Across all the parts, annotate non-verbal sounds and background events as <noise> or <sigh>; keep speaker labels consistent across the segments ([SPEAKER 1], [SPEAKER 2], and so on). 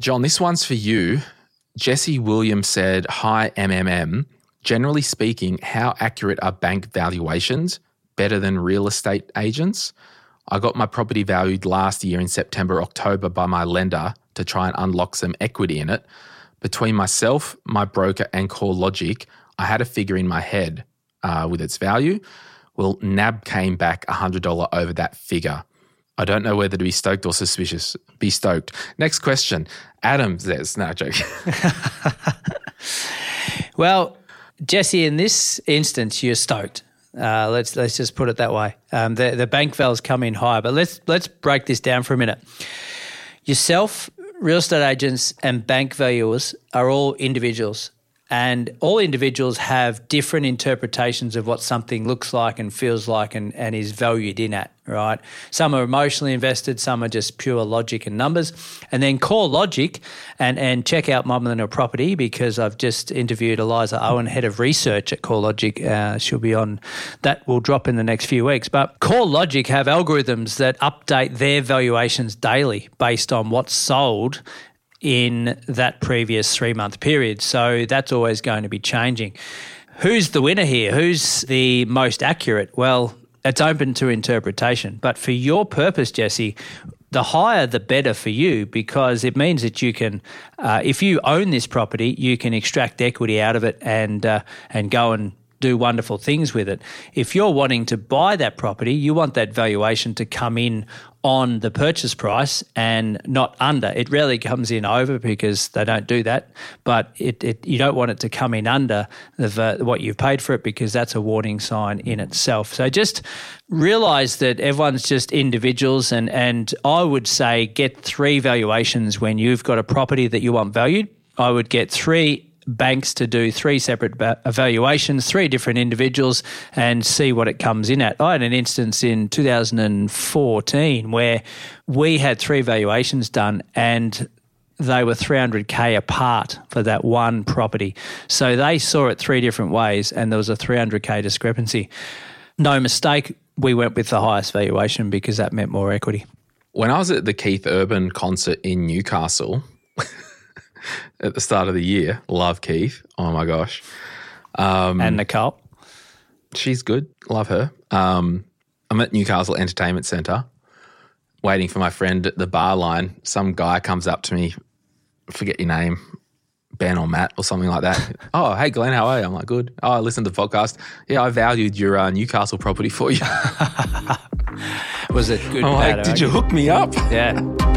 [SPEAKER 1] John, this one's for you. Jesse Williams said, Hi, MMM. Generally speaking, how accurate are bank valuations? Better than real estate agents? I got my property valued last year in September, October by my lender to try and unlock some equity in it. Between myself, my broker, and CoreLogic, I had a figure in my head uh, with its value. Well, NAB came back $100 over that figure. I don't know whether to be stoked or suspicious. Be stoked. Next question. Adam says, no, joke. <laughs>
[SPEAKER 2] well, Jesse, in this instance, you're stoked. Uh, let's let's just put it that way. Um, the the bank values come in high, but let's let's break this down for a minute. Yourself, real estate agents, and bank valuers are all individuals. And all individuals have different interpretations of what something looks like and feels like and, and is valued in at, right? Some are emotionally invested, some are just pure logic and numbers. And then CoreLogic and, and check out My Millennial Property because I've just interviewed Eliza Owen, head of research at CoreLogic. Uh, she'll be on, that will drop in the next few weeks. But CoreLogic have algorithms that update their valuations daily based on what's sold in that previous three month period. So that's always going to be changing. Who's the winner here? Who's the most accurate? Well, it's open to interpretation. But for your purpose, Jesse, the higher the better for you because it means that you can, uh, if you own this property, you can extract equity out of it and uh, and go and do wonderful things with it. If you're wanting to buy that property, you want that valuation to come in on the purchase price and not under. It rarely comes in over because they don't do that, but it, it you don't want it to come in under the, what you've paid for it because that's a warning sign in itself. So just realize that everyone's just individuals and and I would say get three valuations when you've got a property that you want valued. I would get three banks to do three separate evaluations, three different individuals, and see what it comes in at. I had an instance in 2014 where we had three valuations done and they were 300k apart for that one property. So they saw it three different ways and there was a 300k discrepancy. No mistake, we went with the highest valuation because that meant more equity.
[SPEAKER 1] When I was at the Keith Urban concert in Newcastle, at the start of the year. Love Keith. Oh my gosh.
[SPEAKER 2] Um, and Nicole.
[SPEAKER 1] She's good. Love her. Um, I'm at Newcastle Entertainment Centre waiting for my friend at the bar line. Some guy comes up to me, forget your name, Ben or Matt or something like that. <laughs> oh, hey Glen, how are you? I'm like, good. Oh, I listened to the podcast. Yeah, I valued your uh, Newcastle property for you. <laughs>
[SPEAKER 2] Was it good?
[SPEAKER 1] I'm like, did you hook me up?
[SPEAKER 2] Yeah.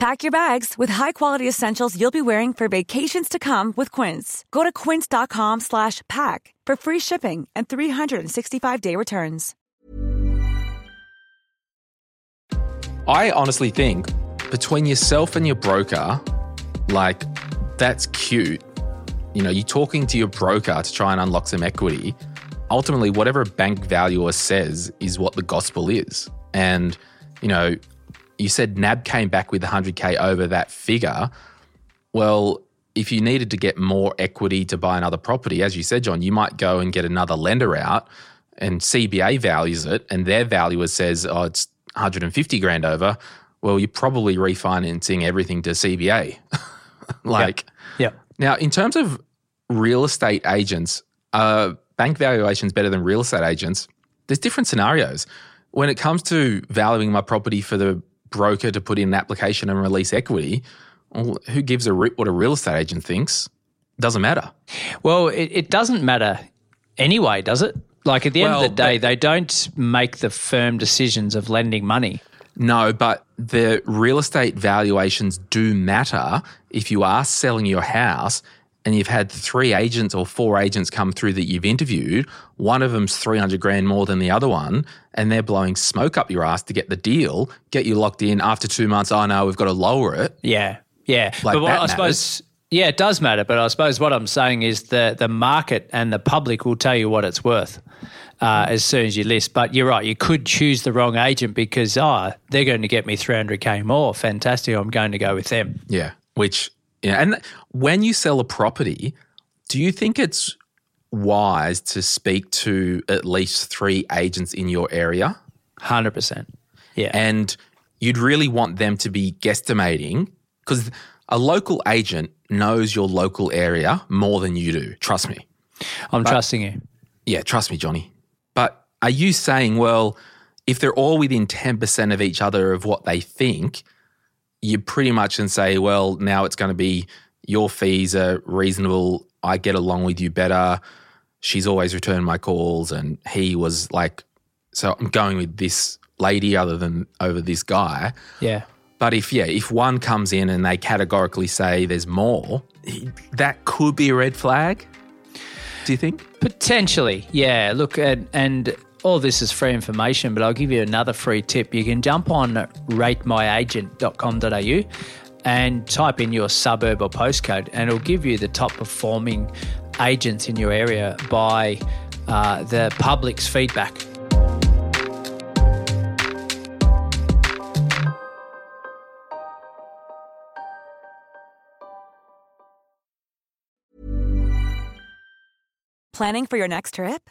[SPEAKER 3] Pack your bags with high-quality essentials you'll be wearing for vacations to come with Quince. Go to quince.com slash pack for free shipping and 365-day returns.
[SPEAKER 1] I honestly think between yourself and your broker, like, that's cute. You know, you're talking to your broker to try and unlock some equity. Ultimately, whatever a bank valuer says is what the gospel is. And, you know, you said NAB came back with 100K over that figure. Well, if you needed to get more equity to buy another property, as you said, John, you might go and get another lender out and CBA values it and their valuer says, oh, it's 150 grand over. Well, you're probably refinancing everything to CBA. <laughs> like,
[SPEAKER 2] yeah. Yep.
[SPEAKER 1] Now, in terms of real estate agents, uh, bank valuations better than real estate agents. There's different scenarios. When it comes to valuing my property for the broker to put in an application and release equity, well, who gives a rip what a real estate agent thinks? Doesn't matter.
[SPEAKER 2] Well, it, it doesn't matter anyway, does it? Like at the well, end of the day, they don't make the firm decisions of lending money.
[SPEAKER 1] No, but the real estate valuations do matter if you are selling your house and you've had three agents or four agents come through that you've interviewed, one of them's 300 grand more than the other one, and they're blowing smoke up your ass to get the deal, get you locked in after two months. Oh, no, we've got to lower it.
[SPEAKER 2] Yeah, yeah.
[SPEAKER 1] Like
[SPEAKER 2] but what, I suppose, yeah, it does matter. But I suppose what I'm saying is the the market and the public will tell you what it's worth uh, as soon as you list. But you're right, you could choose the wrong agent because oh, they're going to get me 300k more. Fantastic, I'm going to go with them.
[SPEAKER 1] Yeah. Which, yeah. And when you sell a property, do you think it's wise to speak to at least three agents in your area?
[SPEAKER 2] Hundred percent. Yeah.
[SPEAKER 1] And you'd really want them to be guesstimating because a local agent knows your local area more than you do. Trust me.
[SPEAKER 2] I'm trusting you.
[SPEAKER 1] Yeah, trust me, Johnny. But are you saying, well, if they're all within 10% of each other of what they think, you pretty much and say, well, now it's going to be your fees are reasonable. I get along with you better. She's always returned my calls. And he was like, so I'm going with this lady other than over this guy.
[SPEAKER 2] Yeah.
[SPEAKER 1] But if, yeah, if one comes in and they categorically say there's more, that could be a red flag. Do you think?
[SPEAKER 2] Potentially, yeah. Look, and, and all this is free information, but I'll give you another free tip. You can jump on ratemyagent.com.au and type in your suburb or postcode, and it'll give you the top performing agents in your area by uh, the public's feedback.
[SPEAKER 3] Planning for your next trip?